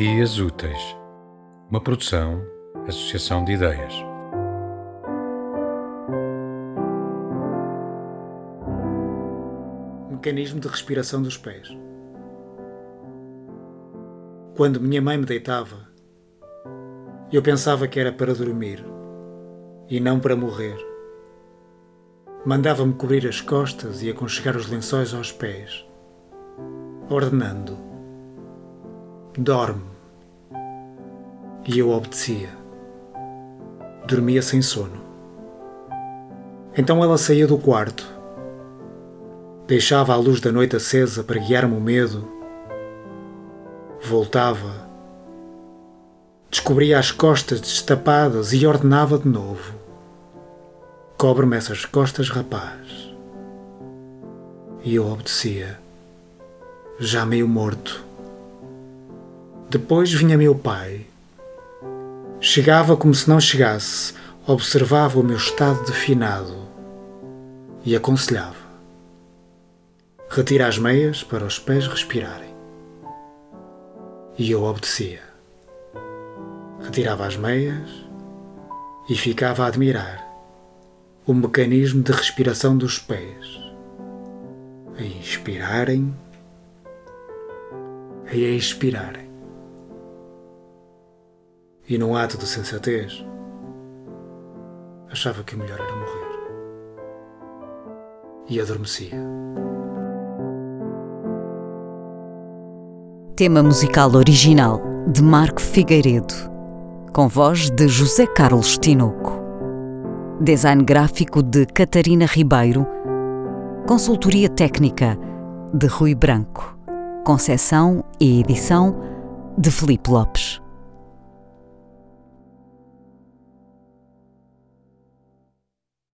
Dias Úteis, uma produção, associação de ideias. Mecanismo de respiração dos pés. Quando minha mãe me deitava, eu pensava que era para dormir e não para morrer. Mandava-me cobrir as costas e aconchegar os lençóis aos pés, ordenando Dorme. E eu obedecia. Dormia sem sono. Então ela saía do quarto. Deixava a luz da noite acesa para guiar-me o medo. Voltava. Descobria as costas destapadas e ordenava de novo. Cobre-me essas costas, rapaz. E eu obedecia, já meio morto. Depois vinha meu pai. Chegava como se não chegasse, observava o meu estado definado e aconselhava. Retira as meias para os pés respirarem. E eu obedecia. Retirava as meias e ficava a admirar o mecanismo de respiração dos pés. A inspirarem, a expirarem e num ato de sensatez, achava que o melhor era morrer. E adormecia. Tema musical original de Marco Figueiredo, com voz de José Carlos Tinoco. Design gráfico de Catarina Ribeiro. Consultoria técnica de Rui Branco. Concessão e edição de Felipe Lopes.